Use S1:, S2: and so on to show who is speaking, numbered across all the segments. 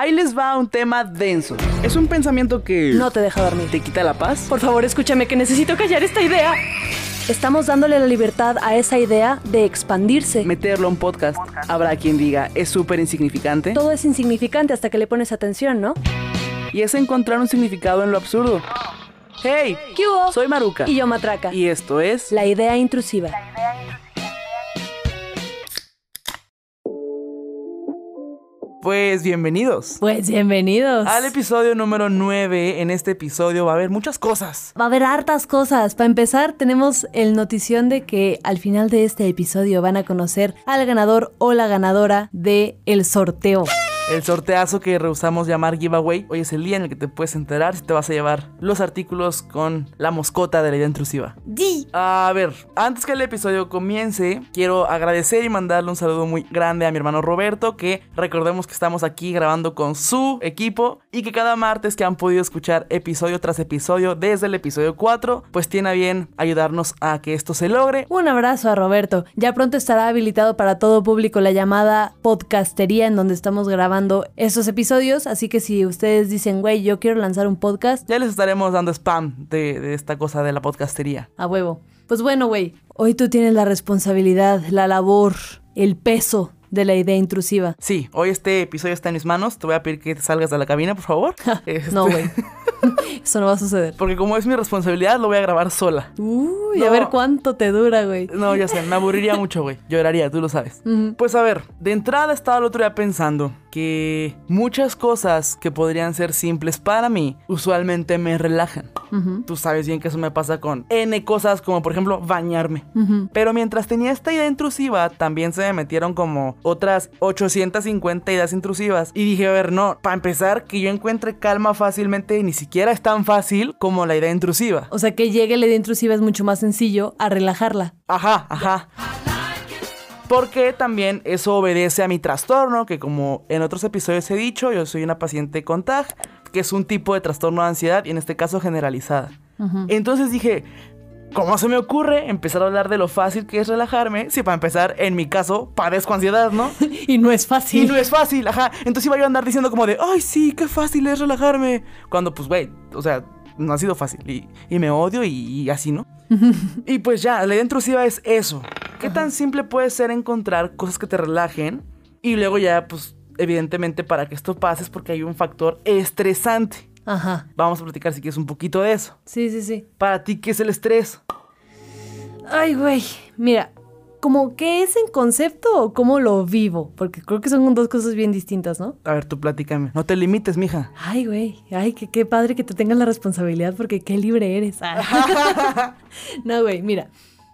S1: Ahí les va un tema denso. Es un pensamiento que...
S2: No te deja dormir.
S1: ¿Te quita la paz?
S2: Por favor, escúchame que necesito callar esta idea. Estamos dándole la libertad a esa idea de expandirse.
S1: Meterlo a un podcast. Habrá quien diga, es súper insignificante.
S2: Todo es insignificante hasta que le pones atención, ¿no?
S1: Y es encontrar un significado en lo absurdo. ¡Hey!
S2: ¿Qué hubo?
S1: Soy Maruca.
S2: Y yo Matraca.
S1: Y esto es...
S2: La idea intrusiva.
S1: Pues bienvenidos.
S2: Pues bienvenidos.
S1: Al episodio número 9. En este episodio va a haber muchas cosas.
S2: Va a haber hartas cosas. Para empezar, tenemos el notición de que al final de este episodio van a conocer al ganador o la ganadora de el sorteo.
S1: El sorteazo que rehusamos llamar giveaway. Hoy es el día en el que te puedes enterar si te vas a llevar los artículos con la moscota de la idea intrusiva.
S2: Di.
S1: A ver, antes que el episodio comience, quiero agradecer y mandarle un saludo muy grande a mi hermano Roberto, que recordemos que estamos aquí grabando con su equipo y que cada martes que han podido escuchar episodio tras episodio desde el episodio 4, pues tiene a bien ayudarnos a que esto se logre.
S2: Un abrazo a Roberto. Ya pronto estará habilitado para todo público la llamada podcastería en donde estamos grabando estos episodios, así que si ustedes dicen, güey, yo quiero lanzar un podcast,
S1: Ya les estaremos dando spam de, de esta cosa de la podcastería.
S2: a huevo. Pues bueno, güey, hoy tú tienes la responsabilidad, la labor, el peso de la idea intrusiva.
S1: Sí, hoy este episodio está en mis manos. Te voy a pedir que te salgas de la cabina, por favor. Este,
S2: No, güey. Eso no va a suceder.
S1: Porque como es mi responsabilidad, lo voy a grabar sola.
S2: Uy,
S1: No.
S2: a ver cuánto te dura, güey.
S1: No, ya sé, me aburriría mucho, güey. Lloraría, tú lo sabes. Pues a ver, de entrada estaba el otro día pensando que muchas cosas que podrían ser simples para mí usualmente me relajan. Tú sabes bien que eso me pasa con N cosas como por ejemplo bañarme. Pero mientras tenía esta idea intrusiva, también se me metieron como otras 850 ideas intrusivas. Y dije, a ver, no, para empezar, que yo encuentre calma fácilmente ni siquiera es tan fácil como la idea intrusiva.
S2: O sea que llegue la idea intrusiva es mucho más sencillo a relajarla.
S1: Ajá, ajá. Porque también eso obedece a mi trastorno, que como en otros episodios he dicho, yo soy una paciente con TAG, que es un tipo de trastorno de ansiedad y en este caso generalizada.
S2: Ujú.
S1: Entonces dije, ¿cómo se me ocurre empezar a hablar de lo fácil que es relajarme? Si para empezar, en mi caso, padezco ansiedad, ¿no?
S2: Y no es
S1: Y
S2: fácil.
S1: no es fácil, ajá. Entonces iba yo a andar diciendo como de, ay, sí, qué fácil es relajarme. Cuando, pues, güey, o sea, no ha sido fácil. Y, y me odio y, y así, ¿no? y pues ya, la idea intrusiva es eso. ¿Qué tan simple puede ser encontrar cosas que te relajen? Y luego ya, pues, evidentemente para que esto pase es porque hay un factor estresante.
S2: Ajá.
S1: Vamos a platicar si quieres un poquito de eso.
S2: Sí, sí, sí.
S1: Para ti, ¿qué es el estrés?
S2: Ay, güey. Mira, como que es en concepto o cómo lo vivo. Porque creo que son dos cosas bien distintas, ¿no?
S1: A ver, tú platícame. No te limites, mija.
S2: Ay, güey. Ay, qué, qué padre que te tengan la responsabilidad porque qué libre eres. Ah. no, güey, mira.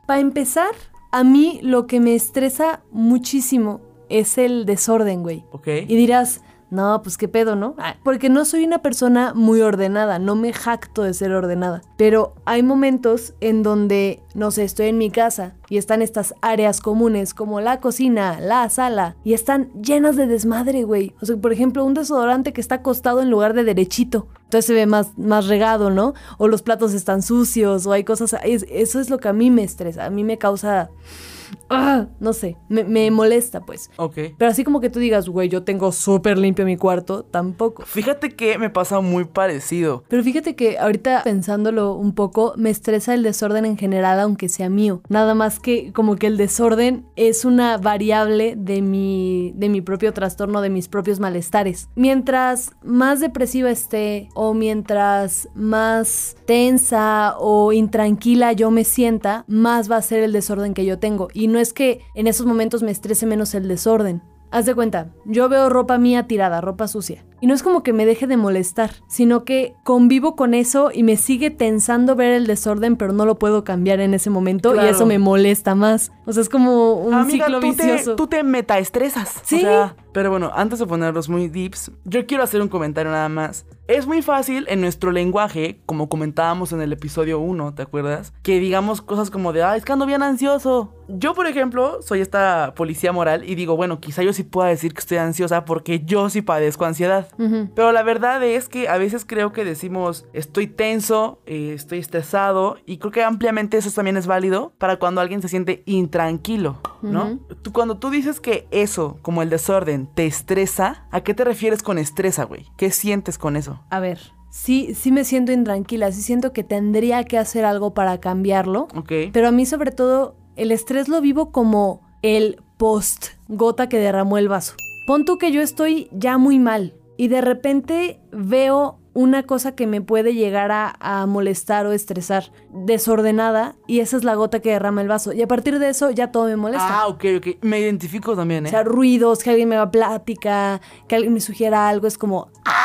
S2: Para empezar, a mí lo que me estresa muchísimo es el desorden, güey.
S1: ¿Ok?
S2: Y dirás, no, pues qué pedo, ¿no? Ah, Porque no soy una persona muy ordenada, no me jacto de ser ordenada. Pero hay momentos en donde, no sé, estoy en mi casa y están estas áreas comunes como la cocina, la sala, y están llenas de desmadre, güey. O sea, por ejemplo, un desodorante que está acostado en lugar de derechito. Entonces se ve más, más regado, ¿no? O los platos están sucios, o hay cosas... es- eso es lo que a mí me estresa, a mí me causa... ah, no sé, me, me molesta, pues.
S1: Ok.
S2: Pero así como que tú digas, güey, yo tengo súper limpio mi cuarto, tampoco.
S1: Fíjate que me pasa muy parecido.
S2: Pero fíjate que ahorita pensándolo un poco, me estresa el desorden en general, aunque sea mío. Nada más que como que el desorden es una variable de mi, de mi propio trastorno, de mis propios malestares. Mientras más depresiva esté o mientras más tensa o intranquila yo me sienta, más va a ser el desorden que yo tengo. Y no es que en esos momentos me estrese menos el desorden. Haz de cuenta, yo veo ropa mía tirada, ropa sucia. Y no es como que me deje de molestar, sino que convivo con eso y me sigue tensando ver el desorden, pero no lo puedo cambiar en ese momento y eso me molesta más. O sea, es como un
S1: Amiga,
S2: ciclo
S1: tú
S2: vicioso.
S1: Te, tú te metaestresas.
S2: Sí.
S1: O sea, pero bueno, antes de ponerlos muy deeps, yo quiero hacer un comentario nada más. Es muy fácil en nuestro lenguaje, como comentábamos en el episodio 1, ¿te acuerdas? Que digamos cosas como de, ah, es que ando bien ansioso. Yo, por ejemplo, soy esta policía moral y digo, bueno, quizá yo sí pueda decir que estoy ansiosa porque yo sí padezco ansiedad. Pero la verdad es que a veces creo que decimos estoy tenso, eh, estoy estresado y creo que ampliamente eso también es válido para cuando alguien se siente intranquilo, ¿no? Tú- cuando tú dices que eso, como el desorden, te estresa, ¿a qué te refieres con estresa, güey? ¿Qué sientes con eso?
S2: A ver, sí, sí me siento intranquila, sí siento que tendría que hacer algo para cambiarlo.
S1: Ok.
S2: Pero a mí sobre todo el estrés lo vivo como el post gota que derramó el vaso. Pon tú que yo estoy ya muy mal y de repente veo una cosa que me puede llegar a, a, molestar o estresar desordenada y esa es la gota que derrama el vaso. Y a partir de eso ya todo me molesta.
S1: Ah, ok, ok. Me identifico también, ¿eh?
S2: O sea, ruidos, que alguien me va plática, que alguien me sugiera algo, es como... ¡Ah!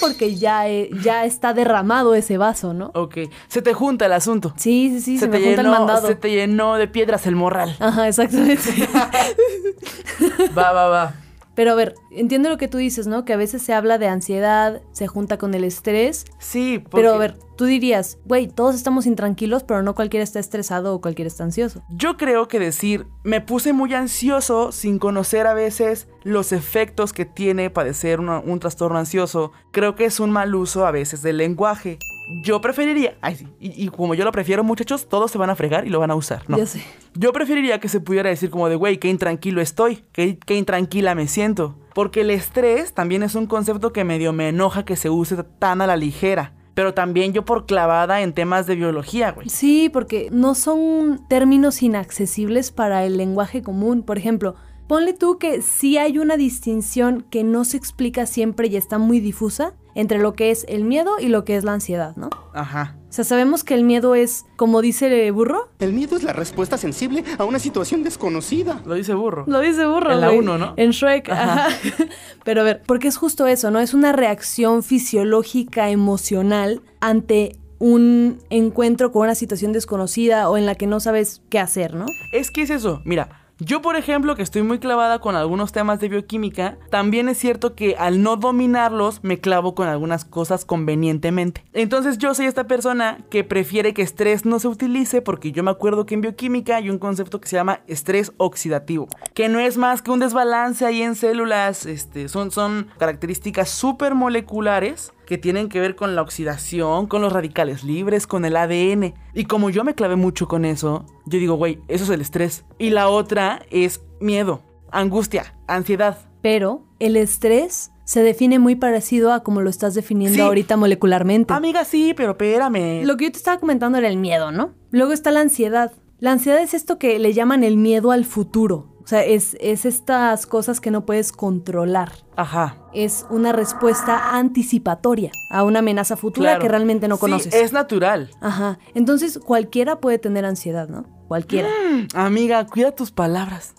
S2: Porque ya, ya está derramado ese vaso, ¿no?
S1: Ok. Se te junta el asunto.
S2: Sí, sí, sí, se,
S1: se
S2: me
S1: te
S2: junta
S1: llenó,
S2: el mandado.
S1: Se te llenó de piedras el morral.
S2: Ajá, exactamente.
S1: va, va, va.
S2: Pero a ver, entiendo lo que tú dices, ¿no? Que a veces se habla de ansiedad, se junta con el estrés.
S1: Sí, porque...
S2: Pero a ver, tú dirías, güey, todos estamos intranquilos, pero no cualquiera está estresado o cualquiera está ansioso.
S1: Yo creo que decir, me puse muy ansioso sin conocer a veces los efectos que tiene padecer una, un trastorno ansioso, creo que es un mal uso a veces del lenguaje. Yo preferiría, ay sí, y, y, como yo lo prefiero muchachos, todos se van a fregar y lo van a usar, ¿no?
S2: Ya sé.
S1: Yo preferiría que se pudiera decir como de, güey, qué intranquilo estoy, qué, qué intranquila me siento. Porque el estrés también es un concepto que medio me enoja que se use tan a la ligera. Pero también yo por clavada en temas de biología, güey.
S2: Sí, porque no son términos inaccesibles para el lenguaje común. Por ejemplo, ponle tú que sí hay una distinción que no se explica siempre y está muy difusa entre lo que es el miedo y lo que es la ansiedad, ¿no?
S1: Ajá.
S2: O sea, sabemos que el miedo es, como dice el burro.
S3: El miedo es la respuesta sensible a una situación desconocida.
S1: Lo dice burro.
S2: Lo dice burro.
S1: En la
S2: güey.
S1: 1, ¿no?
S2: En Shrek, ajá. ajá. Pero a ver, porque es justo eso, ¿no? Es una reacción fisiológica emocional ante un encuentro con una situación desconocida o en la que no sabes qué hacer, ¿no?
S1: Es que es eso, mira, yo, por ejemplo, que estoy muy clavada con algunos temas de bioquímica, también es cierto que al no dominarlos me clavo con algunas cosas convenientemente. Entonces yo soy esta persona que prefiere que estrés no se utilice porque yo me acuerdo que en bioquímica hay un concepto que se llama estrés oxidativo, que no es más que un desbalance ahí en células, este, son, son características súper moleculares que tienen que ver con la oxidación, con los radicales libres, con el ADN. Y como yo me clavé mucho con eso, yo digo, güey, eso es el estrés. Y la otra es miedo, angustia, ansiedad.
S2: Pero el estrés se define muy parecido a como lo estás definiendo
S1: Sí.
S2: ahorita molecularmente.
S1: Amiga, sí, pero espérame.
S2: Lo que yo te estaba comentando era el miedo, ¿no? Luego está la ansiedad. La ansiedad es esto que le llaman el miedo al futuro. O sea, es, es estas cosas que no puedes controlar.
S1: Ajá.
S2: Es una respuesta anticipatoria a una amenaza futura
S1: Claro.
S2: que realmente no
S1: Sí,
S2: conoces.
S1: es natural.
S2: Ajá. Entonces, cualquiera puede tener ansiedad, ¿no? Cualquiera.
S1: Amiga, cuida tus palabras.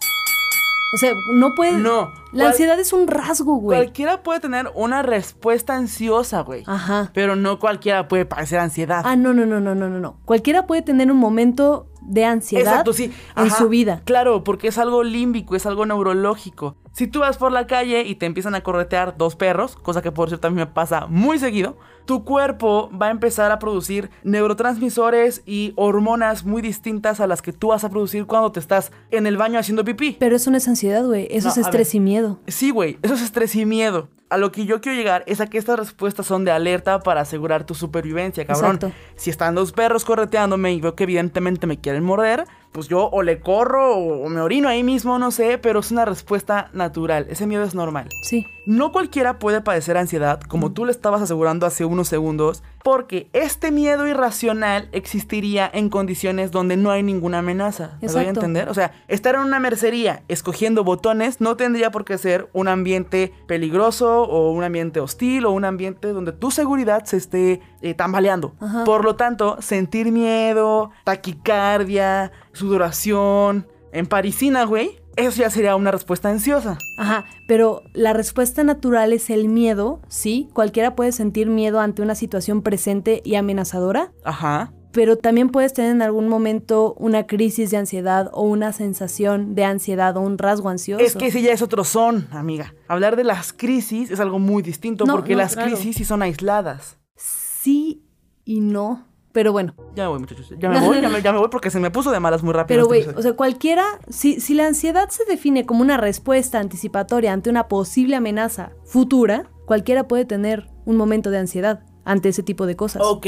S2: O sea, no puede.
S1: No.
S2: La ansiedad es un rasgo, güey.
S1: Cualquiera puede tener una respuesta ansiosa, güey.
S2: Ajá.
S1: Pero no cualquiera puede padecer ansiedad.
S2: Ah, no, no, no, no, no, no. Cualquiera puede tener un momento de ansiedad
S1: Exacto, sí.
S2: en su vida.
S1: Claro, porque es algo límbico, es algo neurológico. Si tú vas por la calle y te empiezan a corretear dos perros, cosa que por cierto a mí me pasa muy seguido, tu cuerpo va a empezar a producir neurotransmisores y hormonas muy distintas a las que tú vas a producir cuando te estás en el baño haciendo pipí.
S2: Pero eso no es ansiedad, güey. Eso
S1: No,
S2: es estrés
S1: ver.
S2: y miedo.
S1: Sí, güey, eso es estrés y miedo. A lo que yo quiero llegar es a que estas respuestas son de alerta para asegurar tu supervivencia, cabrón.
S2: Exacto.
S1: Si están dos perros correteándome y veo que evidentemente me quieren morder, pues yo o le corro o, o me orino ahí mismo, no sé, pero es una respuesta natural. Ese miedo es normal.
S2: Sí.
S1: No cualquiera puede padecer ansiedad, como tú le estabas asegurando hace unos segundos, porque este miedo irracional existiría en condiciones donde no hay ninguna amenaza. ¿Me doy a entender? O sea, estar en una mercería escogiendo botones no tendría por qué ser un ambiente peligroso o un ambiente hostil o un ambiente donde tu seguridad se esté eh, tambaleando.
S2: Ajá.
S1: Por lo tanto, sentir miedo, taquicardia, sudoración, en parisina, güey, eso ya sería una respuesta ansiosa.
S2: Ajá. Pero la respuesta natural es el miedo. Sí. Cualquiera puede sentir miedo ante una situación presente y amenazadora.
S1: Ajá.
S2: Pero también puedes tener en algún momento una crisis de ansiedad o una sensación de ansiedad o un rasgo ansioso.
S1: Es que ese ya es otro son, amiga. Hablar de las crisis es algo muy distinto
S2: No,
S1: porque
S2: no,
S1: las
S2: claro.
S1: crisis sí son aisladas.
S2: Sí y no. Pero bueno.
S1: Ya me voy, muchachos. Ya me voy, ya me, ya me voy porque se me puso de malas muy rápido.
S2: Pero,
S1: este
S2: güey, o sea, cualquiera, si, si la ansiedad se define como una respuesta anticipatoria ante una posible amenaza futura, cualquiera puede tener un momento de ansiedad ante ese tipo de cosas.
S1: Ok,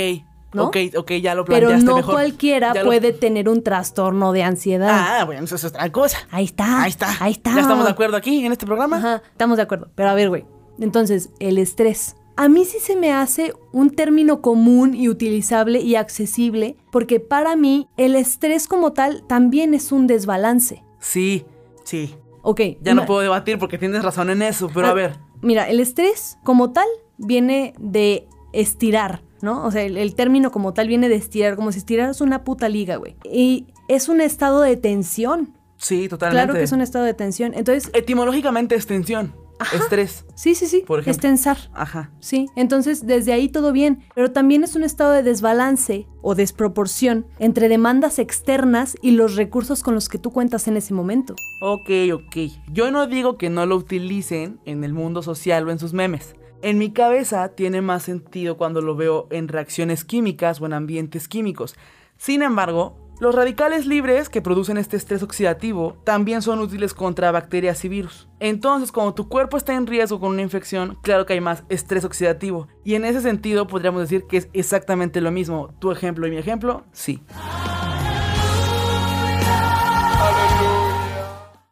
S2: ¿no?
S1: Ok, ok, ya lo
S2: Pero
S1: planteaste
S2: no
S1: mejor.
S2: cualquiera
S1: Ya lo-
S2: puede tener un trastorno de ansiedad.
S1: Ah, bueno, eso es otra cosa.
S2: Ahí está.
S1: Ahí está.
S2: Ahí está.
S1: ¿Ya estamos de acuerdo aquí en este programa?
S2: Ajá, estamos de acuerdo. Pero a ver, güey. Entonces, el estrés. A mí sí se me hace un término común y utilizable y accesible, porque para mí el estrés como tal también es un desbalance.
S1: Sí, sí.
S2: Ok.
S1: Ya no puedo debatir porque tienes razón en eso, pero
S2: Ah,
S1: a ver.
S2: Mira, el estrés como tal viene de estirar, ¿no? O sea, el, el término como tal viene de estirar, como si estiraras una puta liga, güey. Y es un estado de tensión.
S1: Sí, totalmente.
S2: Claro que es un estado de tensión. Entonces,
S1: Etimológicamente es tensión. Estrés.
S2: sí, sí, sí.
S1: Por ejemplo.
S2: Es tensar.
S1: Ajá.
S2: Sí, entonces desde ahí todo bien, pero también es un estado de desbalance o desproporción entre demandas externas y los recursos con los que tú cuentas en ese momento.
S1: Ok, ok. Yo no digo que no lo utilicen en el mundo social o en sus memes. En mi cabeza tiene más sentido cuando lo veo en reacciones químicas o en ambientes químicos. Sin embargo, los radicales libres que producen este estrés oxidativo también son útiles contra bacterias y virus. Entonces, cuando tu cuerpo está en riesgo con una infección, claro que hay más estrés oxidativo. Y en ese sentido podríamos decir que es exactamente lo mismo. Tu ejemplo y mi ejemplo, sí.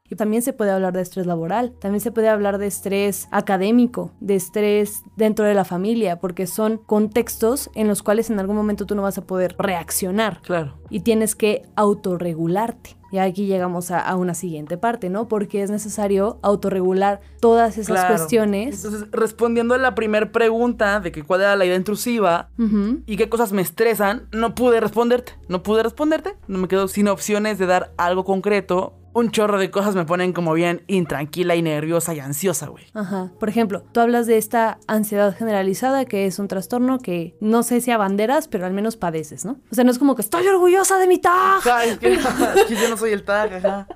S2: Y también se puede hablar de estrés laboral, también se puede hablar de estrés académico, de estrés dentro de la familia, porque son contextos en los cuales en algún momento tú no vas a poder reaccionar
S1: Claro.
S2: y tienes que autorregularte. Y aquí llegamos a, a una siguiente parte, ¿no? Porque es necesario autorregular todas esas
S1: Claro.
S2: cuestiones.
S1: Entonces, respondiendo a la primera pregunta de que cuál era la idea intrusiva y qué cosas me estresan, no pude responderte. No pude responderte. No me quedo sin opciones de dar algo concreto. Un chorro de cosas me ponen como bien intranquila y nerviosa y ansiosa, güey.
S2: Ajá. Por ejemplo, tú hablas de esta ansiedad generalizada, que es un trastorno que no sé si a banderas, pero al menos padeces, ¿no? O sea, no es como que estoy orgullosa de mi tag.
S1: Es que, es que yo no soy el tag, ajá.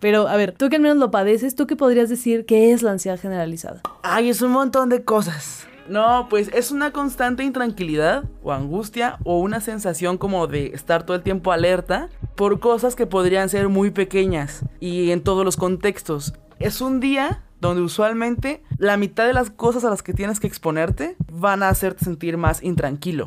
S2: Pero, a ver, tú que al menos lo padeces, ¿tú qué podrías decir que es la ansiedad generalizada?
S1: Ay, es un montón de cosas. No, pues es una constante intranquilidad o angustia o una sensación como de estar todo el tiempo alerta por cosas que podrían ser muy pequeñas y en todos los contextos. Es un día donde usualmente la mitad de las cosas a las que tienes que exponerte van a hacerte sentir más intranquilo.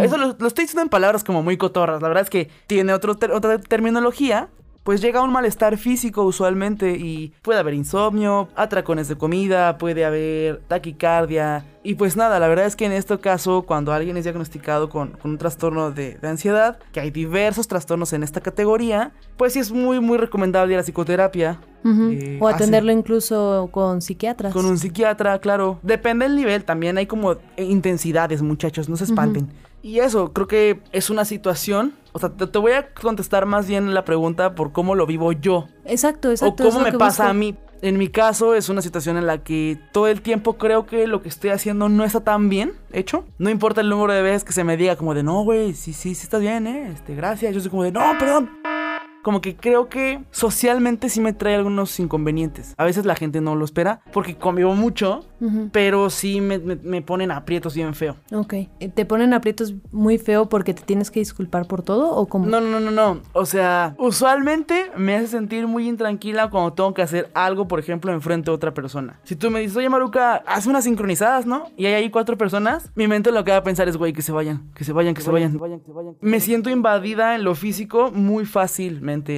S1: Eso lo, lo estoy diciendo en palabras como muy cotorras. La verdad es que tiene otro ter- otra terminología, pues llega un malestar físico usualmente y puede haber insomnio, atracones de comida, puede haber taquicardia. Y pues nada, la verdad es que en este caso, cuando alguien es diagnosticado con, con un trastorno de, de ansiedad, que hay diversos trastornos en esta categoría, pues sí es muy, muy recomendable ir a psicoterapia.
S2: Ujú.
S1: Eh,
S2: o atenderlo incluso con psiquiatras.
S1: Con un psiquiatra, claro. Depende del nivel, también hay como intensidades, muchachos, no se espanten. Y eso, creo que es una situación. O sea, te, te voy a contestar más bien la pregunta por cómo lo vivo yo.
S2: Exacto,
S1: o
S2: exacto. es
S1: cómo me pasa
S2: busco.
S1: a mí. En mi caso, es una situación en la que todo el tiempo creo que lo que estoy haciendo no está tan bien hecho. No importa el número de veces que se me diga, como de no, güey, sí, sí, sí estás bien, ¿eh? Este, gracias. Yo soy como de no, perdón. Como que creo que socialmente sí me trae algunos inconvenientes. A veces la gente no lo espera porque convivo mucho, pero sí me, me- me ponen aprietos bien feo.
S2: Ok. Eh, ¿Te ponen aprietos muy feo porque te tienes que disculpar por todo o cómo?
S1: No, no, no, no, no. O sea, usualmente me hace sentir muy intranquila cuando tengo que hacer algo, por ejemplo, enfrente de otra persona. Si tú me dices, oye, Maruca, haz unas sincronizadas, ¿no? Y hay ahí cuatro personas, mi mente lo que va a pensar es, güey, que se vayan, que se vayan, que se vayan. Me siento invadida en lo físico muy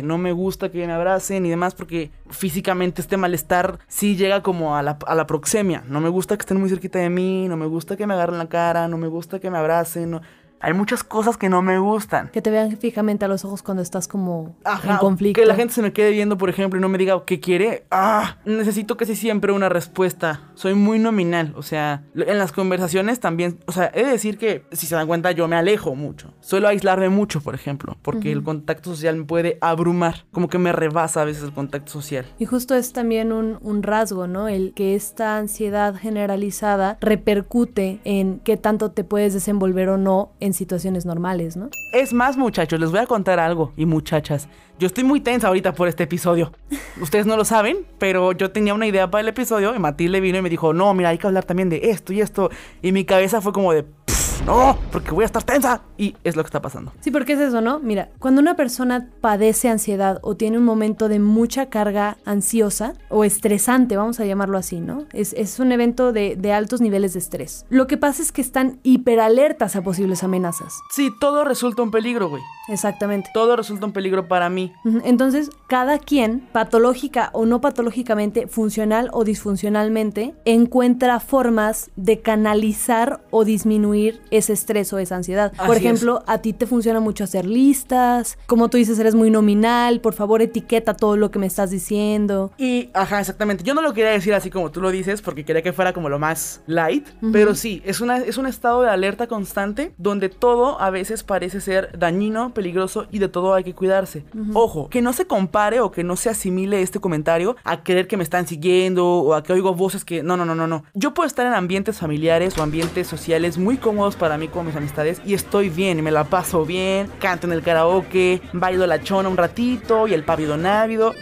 S1: No me gusta que me abracen y demás porque físicamente este malestar sí llega como a la, a la proxemia. No me gusta que estén muy cerquita de mí, no me gusta que me agarren la cara, no me gusta que me abracen. Hay muchas cosas que no me gustan.
S2: Que te vean fijamente a los ojos cuando estás como
S1: Ajá,
S2: en conflicto.
S1: Que la gente se me quede viendo, por ejemplo, y no me diga qué quiere. Ah, necesito casi siempre una respuesta. Soy muy nominal. O sea, en las conversaciones también. O sea, he de decir que, si se dan cuenta, yo me alejo mucho. Suelo aislarme mucho, por ejemplo, porque el contacto social me puede abrumar. Como que me rebasa a veces el contacto social.
S2: Y justo es también un, un rasgo, ¿no? El que esta ansiedad generalizada repercute en qué tanto te puedes desenvolver o no en situaciones normales, ¿no?
S1: Es más, muchachos, les voy a contar algo. Y muchachas, yo estoy muy tensa ahorita por este episodio. Ustedes no lo saben, pero yo tenía una idea para el episodio y Matilde vino y me dijo, no, mira, hay que hablar también de esto y esto. Y mi cabeza fue como de... "Pff, no, porque voy a estar tensa. Y es lo que está pasando.
S2: Sí, porque es eso, ¿no? Mira, cuando una persona padece ansiedad o tiene un momento de mucha carga ansiosa o estresante, vamos a llamarlo así, ¿no? Es, es un evento de, de altos niveles de estrés. Lo que pasa es que están hiperalertas a posibles amenazas.
S1: Sí, todo resulta un peligro, güey.
S2: Exactamente.
S1: Todo resulta un peligro para mí.
S2: Entonces, cada quien, patológica o no patológicamente, funcional o disfuncionalmente, encuentra formas de canalizar o disminuir ese estrés o esa ansiedad.
S1: Así
S2: por
S1: es.
S2: ejemplo, a ti te funciona mucho hacer listas, como tú dices, eres muy nominal, por favor etiqueta todo lo que me estás diciendo.
S1: Y, ajá, exactamente. Yo no lo quería decir así como tú lo dices, porque quería que fuera como lo más light. Pero sí, es, una, es un estado de alerta constante donde todo a veces parece ser dañino, peligroso y de todo hay que cuidarse. Ojo, que no se compare o que no se asimile este comentario a creer que me están siguiendo o a que oigo voces que. No, no, no, no, no. Yo puedo estar en ambientes familiares o ambientes sociales muy cómodos para mí con mis amistades y estoy bien, y me la paso bien, canto en el karaoke, bailo la chona un ratito y el pavido návido.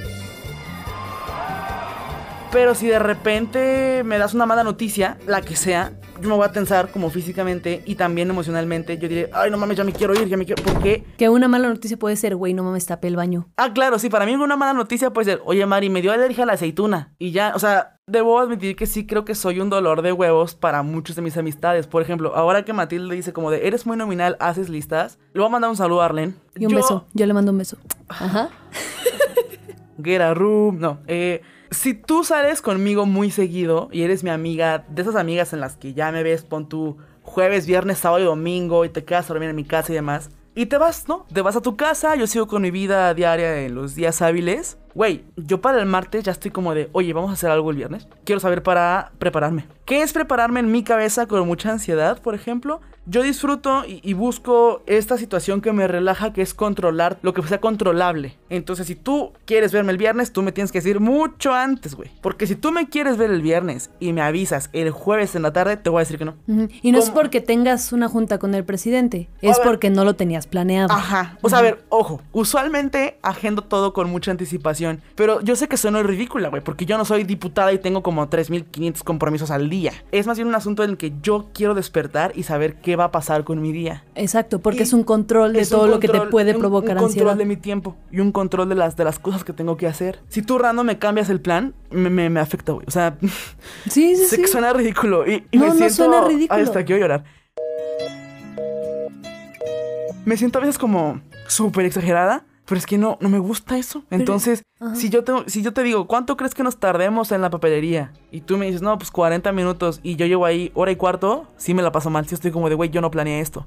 S1: Pero si de repente me das una mala noticia, la que sea, yo me voy a tensar como físicamente y también emocionalmente. Yo diré, ay, no mames, ya me quiero ir, ya me quiero. ¿Por qué?
S2: Que una mala noticia puede ser, güey, no mames, tapé el baño.
S1: Ah, claro, sí, para mí una mala noticia puede ser, oye, Mari, me dio alergia a la aceituna. Y ya, o sea, debo admitir que sí creo que soy un dolor de huevos para muchos de mis amistades. Por ejemplo, ahora que Matilde dice como de, eres muy nominal, haces listas, le voy a mandar un saludo a Arlen.
S2: Y un
S1: Yo-
S2: beso. Yo le mando un beso. Ajá.
S1: Get a room. No, eh, si tú sales conmigo muy seguido y eres mi amiga, de esas amigas en las que ya me ves, pon tu jueves, viernes, sábado y domingo y te quedas a dormir en mi casa y demás. Y te vas, ¿no? Te vas a tu casa, yo sigo con mi vida diaria en los días hábiles. Güey, yo para el martes ya estoy como de, oye, vamos a hacer algo el viernes. Quiero saber para prepararme. ¿Qué es prepararme en mi cabeza con mucha ansiedad, por ejemplo? Yo disfruto y, y busco esta situación que me relaja, que es controlar lo que sea controlable. Entonces, si tú quieres verme el viernes, tú me tienes que decir mucho antes, güey. Porque si tú me quieres ver el viernes y me avisas el jueves en la tarde, te voy a decir que no.
S2: Y no es porque tengas una junta con el presidente, es porque no lo tenías planeado.
S1: Ajá. O sea, a ver, ojo. Usualmente agendo todo con mucha anticipación. Pero yo sé que suena ridícula, güey. Porque yo no soy diputada y tengo como 3.500 compromisos al día. Es más bien un asunto en el que yo quiero despertar y saber qué va a pasar con mi día.
S2: Exacto, porque
S1: Y
S2: es un control de
S1: un
S2: todo lo que te puede
S1: un-
S2: provocar
S1: un
S2: ansiedad.
S1: control de mi tiempo y un control de las, de las cosas que tengo que hacer. Si tú random me cambias el plan, me, me, me afecta, güey. O sea,
S2: Sí, sí,
S1: sé
S2: sí.
S1: que suena ridículo y, y
S2: No,
S1: me
S2: no
S1: siento...
S2: suena ridículo.
S1: Ay, hasta quiero llorar. Me siento a veces como súper exagerada, pero es que no, no me gusta eso. Entonces, si yo, tengo, si yo te digo, ¿cuánto crees que nos tardemos en la papelería? Y tú me dices, no, pues 40 minutos y yo llego ahí hora y cuarto, sí me la paso mal. Sí estoy como de, güey, yo no planeé esto.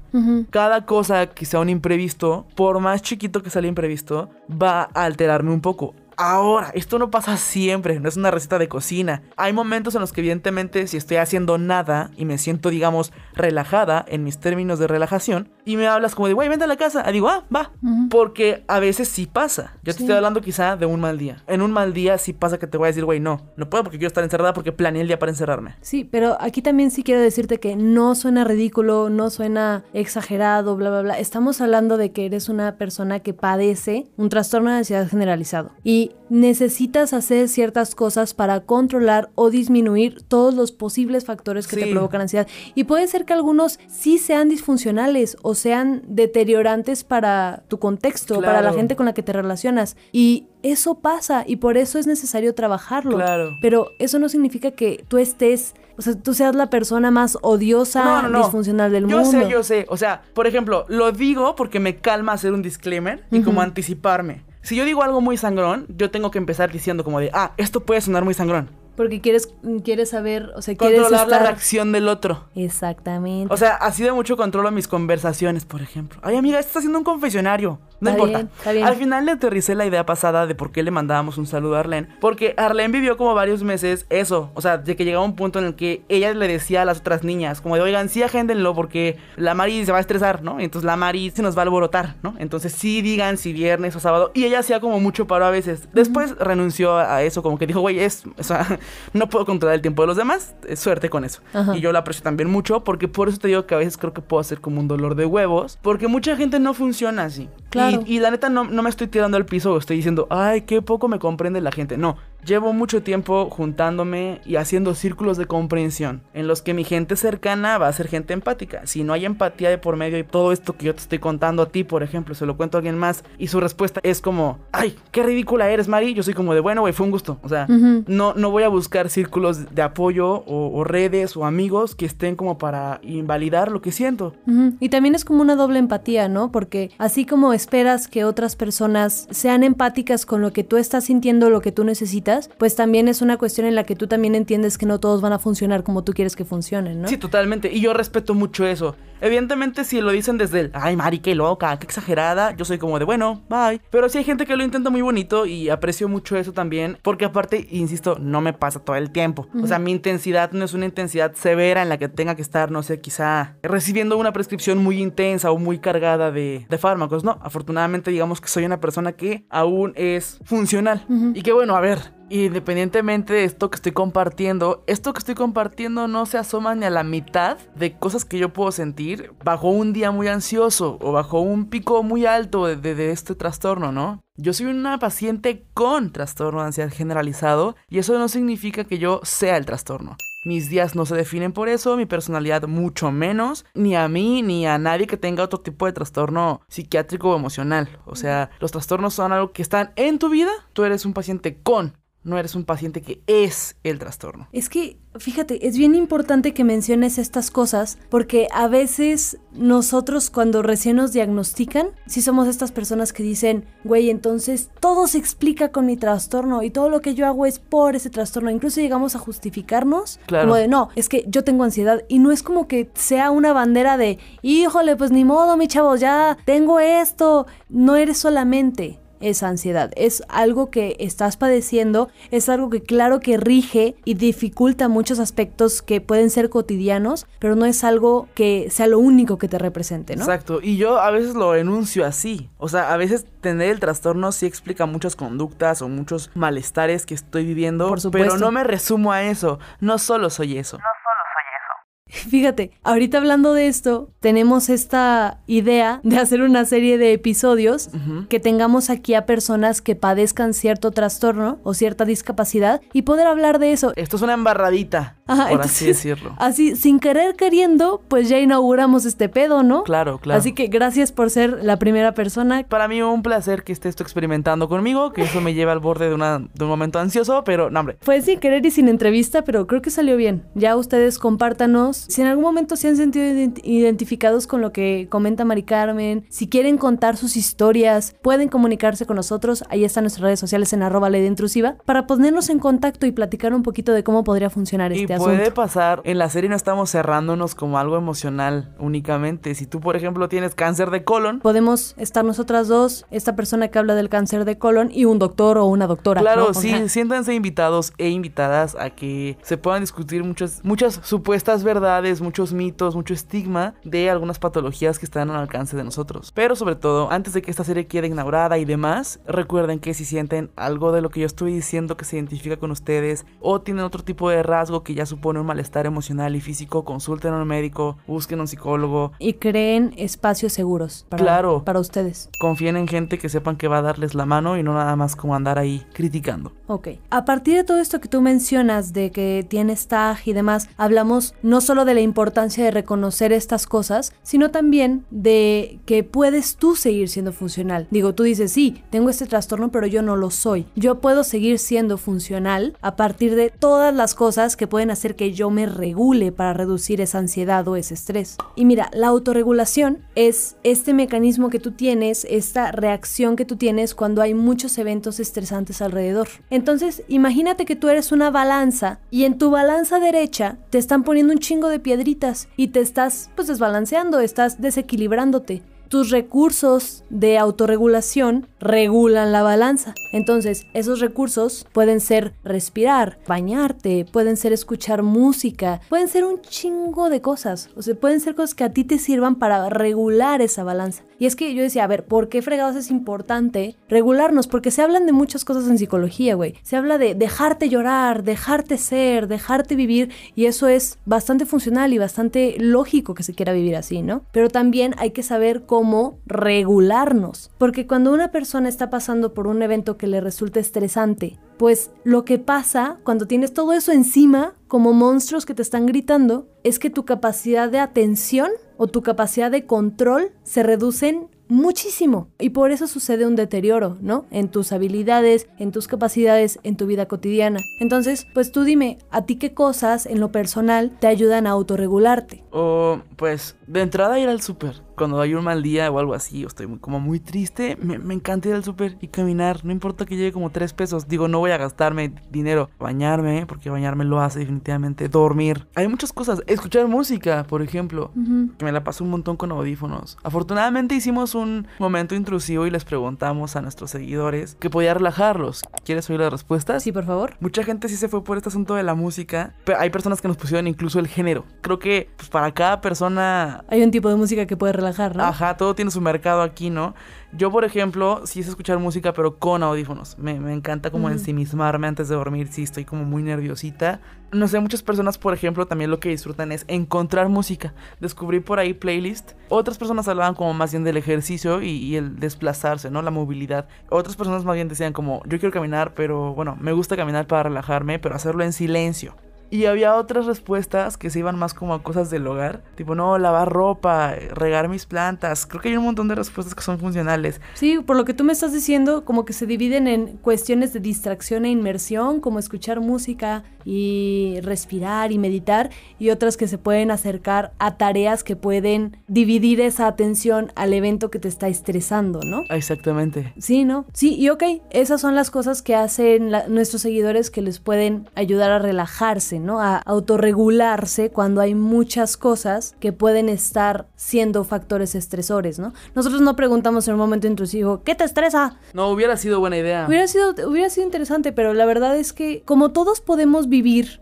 S1: Cada cosa que sea un imprevisto, por más chiquito que sea el imprevisto, va a alterarme un poco. Ahora, esto no pasa siempre, no es una receta de cocina. Hay momentos en los que evidentemente si estoy haciendo nada y me siento, digamos, relajada en mis términos de relajación y me hablas como de, güey, vente a la casa, ah, digo, ah, va. Porque a veces sí pasa. Yo te
S2: Sí.
S1: estoy hablando quizá de un mal día. En un mal día sí pasa que te voy a decir, güey, no, no puedo porque quiero estar encerrada porque planeé el día para encerrarme.
S2: Sí, pero aquí también sí quiero decirte que no suena ridículo, no suena exagerado, bla, bla, bla. Estamos hablando de que eres una persona que padece un trastorno de ansiedad generalizado y necesitas hacer ciertas cosas para controlar o disminuir todos los posibles factores que te provocan ansiedad. Y puede ser que algunos sí sean disfuncionales o sean deteriorantes para tu contexto, para la gente con la que te relacionas. Y eso pasa y por eso es necesario trabajarlo.
S1: Claro.
S2: Pero eso no significa que tú estés, o sea, tú seas la persona más odiosa,
S1: No, no, no.
S2: disfuncional del
S1: yo
S2: mundo.
S1: sé, yo sé. O sea, por ejemplo, lo digo porque me calma hacer un disclaimer y como anticiparme. Si yo digo algo muy sangrón, yo tengo que empezar diciendo como de, ah, esto puede sonar muy sangrón.
S2: Porque quieres, quieres saber, o sea, quieres
S1: Controlar la reacción del otro.
S2: Exactamente.
S1: O sea, así de mucho controlo mis conversaciones, por ejemplo. Ay, amiga, estás haciendo un confesionario. No
S2: Está
S1: importa.
S2: bien, está bien.
S1: Al final le aterricé la idea pasada de por qué le mandábamos un saludo a Arlene. Porque Arlene vivió como varios meses eso. O sea, de que llegaba un punto en el que ella le decía a las otras niñas, como de, oigan, sí agéndenlo porque la Mari se va a estresar, ¿no? Entonces la Mari se nos va a alborotar, ¿no? Entonces sí digan si viernes o sábado. Y ella hacía como mucho paro a veces. Después renunció a eso, como que dijo, güey, es, o sea, no puedo controlar el tiempo de los demás. eh, Suerte con eso.
S2: Ajá.
S1: Y yo la aprecio también mucho porque por eso te digo que a veces creo que puedo hacer como un dolor de huevos. Porque mucha gente no funciona así.
S2: Claro.
S1: Y, y la neta no, no me estoy tirando al piso o estoy diciendo, ay, qué poco me comprende la gente. No, llevo mucho tiempo juntándome y haciendo círculos de comprensión, en los que mi gente cercana va a ser gente empática. Si no hay empatía de por medio y todo esto que yo te estoy contando a ti, por ejemplo, se lo cuento a alguien más y su respuesta es como, ay, qué ridícula eres, Mari, yo soy como de, bueno, güey, fue un gusto. O sea, no, no voy a buscar círculos de apoyo o, redes o amigos que estén como para invalidar lo que siento.
S2: Y también es como una doble empatía, ¿no? Porque así como esperas que otras personas sean empáticas con lo que tú estás sintiendo, lo que tú necesitas, pues también es una cuestión en la que tú también entiendes que no todos van a funcionar como tú quieres que funcionen, ¿no?
S1: Sí, totalmente. Y yo respeto mucho eso. Evidentemente, si lo dicen desde el, ay, Mari, qué loca, qué exagerada, yo soy como de, bueno, bye. Pero sí hay gente que lo intenta muy bonito y aprecio mucho eso también, porque aparte, insisto, no me pasa todo el tiempo. O sea, mi intensidad no es una intensidad severa en la que tenga que estar, no sé, quizá recibiendo una prescripción muy intensa o muy cargada de, de fármacos. No, afortunadamente, digamos que soy una persona que aún es funcional. Y que bueno, a ver, Independientemente de esto que estoy compartiendo, esto que estoy compartiendo no se asoma ni a la mitad de cosas que yo puedo sentir bajo un día muy ansioso o bajo un pico muy alto de, este trastorno, ¿no? Yo soy una paciente con trastorno de ansiedad generalizado y eso no significa que yo sea el trastorno. Mis días no se definen por eso, mi personalidad mucho menos, ni a mí ni a nadie que tenga otro tipo de trastorno psiquiátrico o emocional. O sea, los trastornos son algo que están en tu vida, tú eres un paciente con no eres un paciente que es el trastorno.
S2: Es que, fíjate, es bien importante que menciones estas cosas porque a veces nosotros cuando recién nos diagnostican, si somos estas personas que dicen, güey, entonces todo se explica con mi trastorno y todo lo que yo hago es por ese trastorno. Incluso llegamos a justificarnos
S1: claro.
S2: como de, no, es que yo tengo ansiedad y no es como que sea una bandera de, híjole, pues ni modo, mi chavo, ya tengo esto. No eres solamente esa ansiedad. Es algo que estás padeciendo, es algo que claro que rige y dificulta muchos aspectos que pueden ser cotidianos, pero no es algo que sea lo único que te represente, ¿no?
S1: Exacto, y yo a veces lo enuncio así. O sea, a veces tener el trastorno sí explica muchas conductas o muchos malestares que estoy viviendo, pero no me resumo a eso. No solo soy eso.
S2: Fíjate, ahorita hablando de esto, tenemos esta idea de hacer una serie de episodios que tengamos aquí a personas que padezcan cierto trastorno o cierta discapacidad y poder hablar de eso.
S1: Esto es una embarradita, por así decirlo.
S2: Así, sin querer queriendo, pues ya inauguramos este pedo, ¿no?
S1: Claro, claro.
S2: Así que gracias por ser la primera persona.
S1: Para mí un placer que estés tú experimentando conmigo, que eso me lleva al borde de, una, de un momento ansioso, pero no, hombre.
S2: Pues sin querer y sin entrevista, pero creo que salió bien. Ya ustedes compártanos si en algún momento se han sentido identificados con lo que comenta Mari Carmen, si quieren contar sus historias, pueden comunicarse con nosotros. Ahí están nuestras redes sociales en arroba ley intrusiva para ponernos en contacto y platicar un poquito de cómo podría funcionar este
S1: asunto. Puede pasar, en la serie no estamos cerrándonos como algo emocional únicamente. Si tú, por ejemplo, tienes cáncer de colon,
S2: podemos estar nosotras dos, esta persona que habla del cáncer de colon y un doctor o una doctora.
S1: Claro, sí, siéntanse invitados e invitadas a que se puedan discutir muchas, muchas supuestas verdades, muchos mitos, mucho estigma de algunas patologías que están al alcance de nosotros. Pero sobre todo, antes de que esta serie quede inaugurada y demás, recuerden que si sienten algo de lo que yo estoy diciendo que se identifica con ustedes o tienen otro tipo de rasgo que ya supone un malestar emocional y físico, consulten a un médico, busquen a un psicólogo.
S2: Y creen espacios seguros para,
S1: claro,
S2: para ustedes.
S1: Confíen en gente que sepan que va a darles la mano y no nada más como andar ahí criticando.
S2: Ok. A partir de todo esto que tú mencionas de que tienes TAG y demás, hablamos no solo de la importancia de reconocer estas cosas, sino también de que puedes tú seguir siendo funcional. Digo, tú dices, sí, tengo este trastorno, pero yo no lo soy. Yo puedo seguir siendo funcional a partir de todas las cosas que pueden hacer que yo me regule para reducir esa ansiedad o ese estrés. Y mira, la autorregulación es este mecanismo que tú tienes, esta reacción que tú tienes cuando hay muchos eventos estresantes alrededor. Entonces, imagínate que tú eres una balanza y en tu balanza derecha te están poniendo un chingo de piedritas y te estás pues desbalanceando, estás desequilibrándote tus recursos de autorregulación regulan la balanza. Entonces, esos recursos pueden ser respirar, bañarte, pueden ser escuchar música, pueden ser un chingo de cosas. O sea, pueden ser cosas que a ti te sirvan para regular esa balanza. Y es que yo decía, a ver, ¿por qué fregados es importante regularnos? Porque se hablan de muchas cosas en psicología, güey. Se habla de dejarte llorar, dejarte ser, dejarte vivir, y eso es bastante funcional y bastante lógico que se quiera vivir así, ¿no? Pero también hay que saber cómo cómo regularnos. Porque cuando una persona está pasando por un evento que le resulta estresante pues lo que pasa cuando tienes todo eso encima, como monstruos que te están gritando, es que tu capacidad de atención o tu capacidad de control se reducen muchísimo. Y por eso sucede un deterioro, ¿no? En tus habilidades, en tus capacidades, en tu vida cotidiana. Entonces, pues tú dime, ¿a ti qué cosas en lo personal te ayudan a autorregularte?
S1: O pues de entrada ir al súper. Cuando hay un mal día o algo así, o estoy como muy triste, me, me encanta ir al súper y caminar. No importa que llegue como tres pesos. Digo, no voy a gastarme dinero. Bañarme, porque bañarme lo hace definitivamente. Dormir. Hay muchas cosas. Escuchar música, por ejemplo. Que me la paso un montón con audífonos. Afortunadamente hicimos un momento intrusivo y les preguntamos a nuestros seguidores que podía relajarlos. ¿Quieres oír las respuestas?
S2: Sí, por favor.
S1: Mucha gente sí se fue por este asunto de la música, pero hay personas que nos pusieron incluso el género. Creo que pues, para cada persona...
S2: Hay un tipo de música que puede relajar, ¿no?
S1: Ajá, todo tiene su mercado aquí, ¿no? Yo, por ejemplo, sí es escuchar música, pero con audífonos. Me, me encanta como
S2: Ujú.
S1: ensimismarme antes de dormir, sí, estoy como muy nerviosita. No sé, muchas personas, por ejemplo, también lo que disfrutan es encontrar música. Descubrí por ahí playlist. Otras personas hablaban como más bien del ejercicio y, y el desplazarse, ¿no? La movilidad. Otras personas más bien decían como, yo quiero caminar, pero bueno, me gusta caminar para relajarme, pero hacerlo en silencio. Y había otras respuestas que se iban más como a cosas del hogar, tipo, no, lavar ropa, regar mis plantas. Creo que hay un montón de respuestas que son funcionales.
S2: Sí, por lo que tú me estás diciendo, como que se dividen en cuestiones de distracción e inmersión, como escuchar música y respirar y meditar, y otras que se pueden acercar a tareas que pueden dividir esa atención al evento que te está estresando, ¿no?
S1: Exactamente.
S2: Sí, ¿no? Sí, y ok, esas son las cosas que hacen la- nuestros seguidores que les pueden ayudar a relajarse, ¿no? A autorregularse cuando hay muchas cosas que pueden estar siendo factores estresores, ¿no? Nosotros no preguntamos en un momento intrusivo, ¿qué te estresa?
S1: No, hubiera sido buena idea.
S2: Hubiera sido, hubiera sido interesante, pero la verdad es que como todos podemos vivir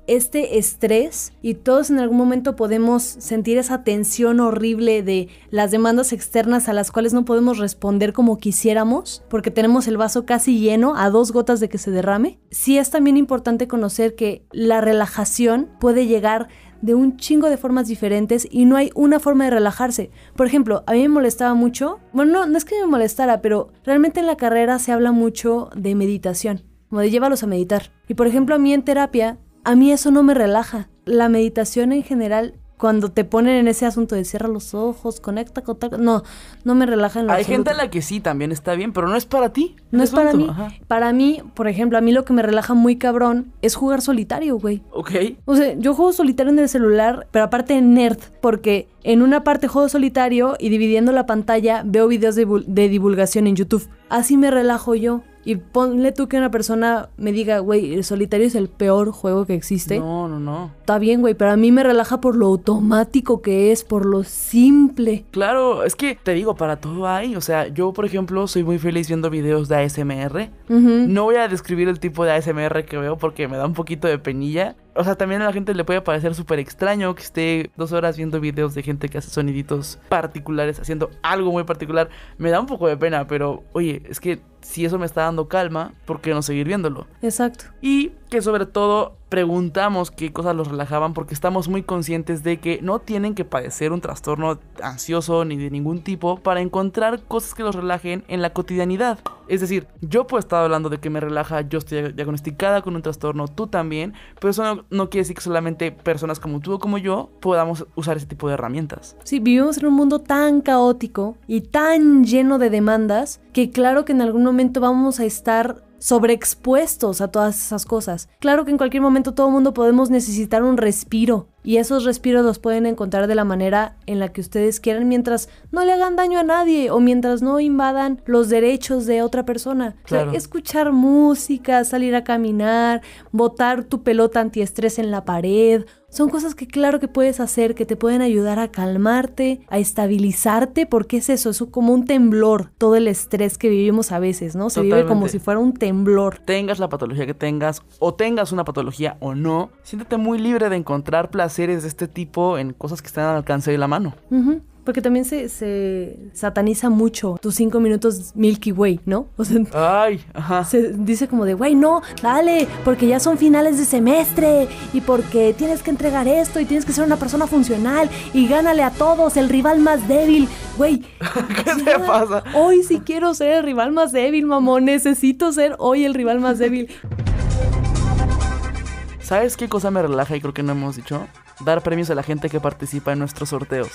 S2: este estrés y todos en algún momento podemos sentir esa tensión horrible de las demandas externas a las cuales no podemos responder como quisiéramos, porque tenemos el vaso casi lleno a dos gotas de que se derrame, sí es también importante conocer que la relajación puede llegar de un chingo de formas diferentes y no hay una forma de relajarse. Por ejemplo, a mí me molestaba mucho, bueno, no, no es que me molestara, pero realmente en la carrera se habla mucho de meditación, como de llévalos a meditar. Y por ejemplo, a mí en terapia, a mí eso no me relaja. La meditación en general, cuando te ponen en ese asunto de cierra los ojos, conecta con tal, no, no me relaja en lo
S1: Hay gente a la que sí también está bien, pero no es para ti.
S2: No es para mí.
S1: Ajá.
S2: Para mí, por ejemplo, a mí lo que me relaja muy cabrón es jugar solitario, güey.
S1: Ok.
S2: O sea, yo juego solitario en el celular, pero aparte nerd, porque en una parte juego solitario y dividiendo la pantalla veo videos de divulgación en YouTube. Así me relajo yo. Y ponle tú que una persona me diga, güey, el solitario es el peor juego que existe.
S1: No, no, no.
S2: Está bien, güey, pero a mí me relaja por lo automático que es, por lo simple.
S1: Claro, es que te digo, para todo hay. O sea, yo, por ejemplo, soy muy feliz viendo videos de ASMR. No voy a describir el tipo de ASMR que veo porque me da un poquito de penilla. O sea, también a la gente le puede parecer súper extraño que esté dos horas viendo videos de gente que hace soniditos particulares, haciendo algo muy particular. Me da un poco de pena, pero oye, es que si eso me está dando calma, ¿por qué no seguir viéndolo?
S2: Exacto.
S1: Y que sobre todo preguntamos qué cosas los relajaban porque estamos muy conscientes de que no tienen que padecer un trastorno ansioso ni de ningún tipo para encontrar cosas que los relajen en la cotidianidad. Es decir, yo puedo estar hablando de que me relaja, yo estoy diagnosticada con un trastorno, tú también, pero eso no, quiere decir que solamente personas como tú o como yo podamos usar ese tipo de herramientas.
S2: Sí, vivimos en un mundo tan caótico y tan lleno de demandas que claro que en algún momento vamos a estar sobreexpuestos a todas esas cosas. Claro que en cualquier momento todo mundo podemos necesitar un respiro y esos respiros los pueden encontrar de la manera en la que ustedes quieran mientras no le hagan daño a nadie o mientras no invadan los derechos de otra persona. O sea,
S1: Claro.
S2: escuchar música, salir a caminar, botar tu pelota antiestrés en la pared. Son cosas que claro que puedes hacer, que te pueden ayudar a calmarte, a estabilizarte, porque es eso, es como un temblor, todo el estrés que vivimos a veces, ¿no? Se vive como si fuera un temblor.
S1: tengas la patología que tengas o tengas una patología o no, siéntete muy libre de encontrar placeres de este tipo en cosas que están al alcance de la mano.
S2: Porque también se, se sataniza mucho tus cinco minutos Milky Way, ¿no? O sea,
S1: Ay, ajá.
S2: se dice como de, güey, no, dale, porque ya son finales de semestre y porque tienes que entregar esto y tienes que ser una persona funcional y gánale a todos, el rival más débil, güey.
S1: ¿Qué te pasa?
S2: Hoy sí quiero ser el rival más débil, mamón, necesito ser hoy el rival más débil.
S1: ¿Sabes qué cosa me relaja y creo que no hemos dicho? Dar premios a la gente que participa en nuestros sorteos.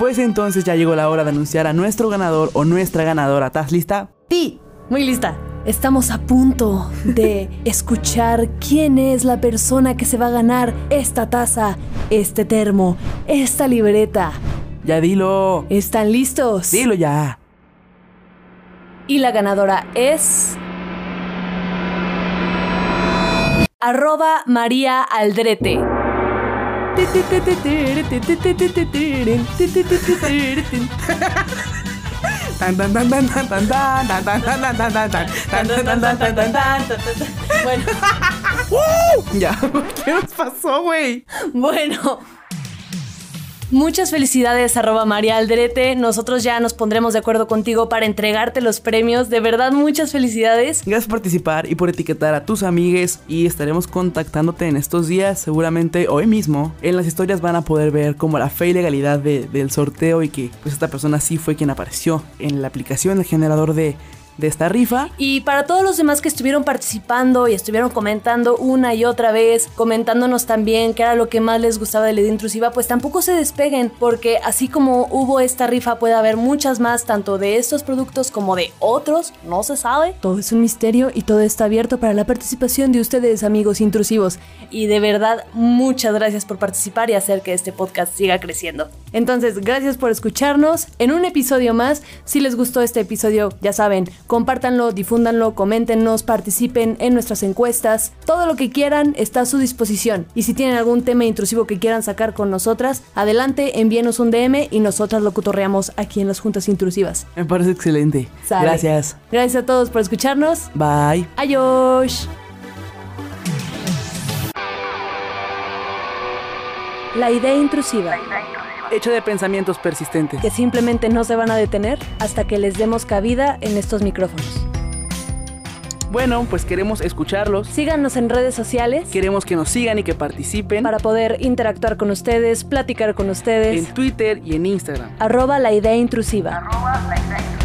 S1: Pues entonces ya llegó la hora de anunciar a nuestro ganador o nuestra ganadora. ¿Estás lista?
S2: Sí, muy lista. Estamos a punto de escuchar quién es la persona que se va a ganar esta taza, este termo, esta libreta.
S1: Ya dilo.
S2: ¿Están listos?
S1: Dilo ya.
S2: Y la ganadora es... Arroba María Aldrete. Bueno,
S1: Ya. ¿Qué nos pasó, güey?
S2: bueno. Muchas felicidades, arroba María Aldrete. Nosotros ya nos pondremos de acuerdo contigo para entregarte los premios. De verdad, muchas felicidades.
S1: Gracias por participar y por etiquetar a tus amigues y estaremos contactándote en estos días, seguramente hoy mismo. En las historias van a poder ver como la fe y legalidad de- del sorteo y que pues esta persona sí fue quien apareció en la aplicación, el generador de, de esta rifa.
S2: Y para todos los demás que estuvieron participando y estuvieron comentando una y otra vez, comentándonos también qué era lo que más les gustaba de la idea intrusiva, pues tampoco se despeguen, porque así como hubo esta rifa, puede haber muchas más, tanto de estos productos como de otros, no se sabe. Todo es un misterio y todo está abierto para la participación de ustedes, amigos intrusivos. Y de verdad, muchas gracias por participar y hacer que este podcast siga creciendo. Entonces, gracias por escucharnos en un episodio más. Si les gustó este episodio, ya saben, compártanlo, difúndanlo, coméntenos, participen en nuestras encuestas. Todo lo que quieran está a su disposición. Y si tienen algún tema intrusivo que quieran sacar con nosotras, adelante, envíenos un DM y nosotras lo cotorreamos aquí en las juntas intrusivas.
S1: Me parece excelente.
S2: Sale.
S1: Gracias.
S2: Gracias a todos por escucharnos.
S1: Bye.
S2: Adiós. La idea intrusiva,
S1: Hecho de pensamientos persistentes.
S2: que simplemente no se van a detener hasta que les demos cabida en estos micrófonos.
S1: Bueno, pues queremos escucharlos.
S2: Síganos en redes sociales
S1: Queremos que nos sigan y que participen
S2: para poder interactuar con ustedes, platicar con
S1: en
S2: ustedes.
S1: Twitter y en Instagram.
S2: Arroba la idea intrusiva.
S4: arroba la idea intrusiva.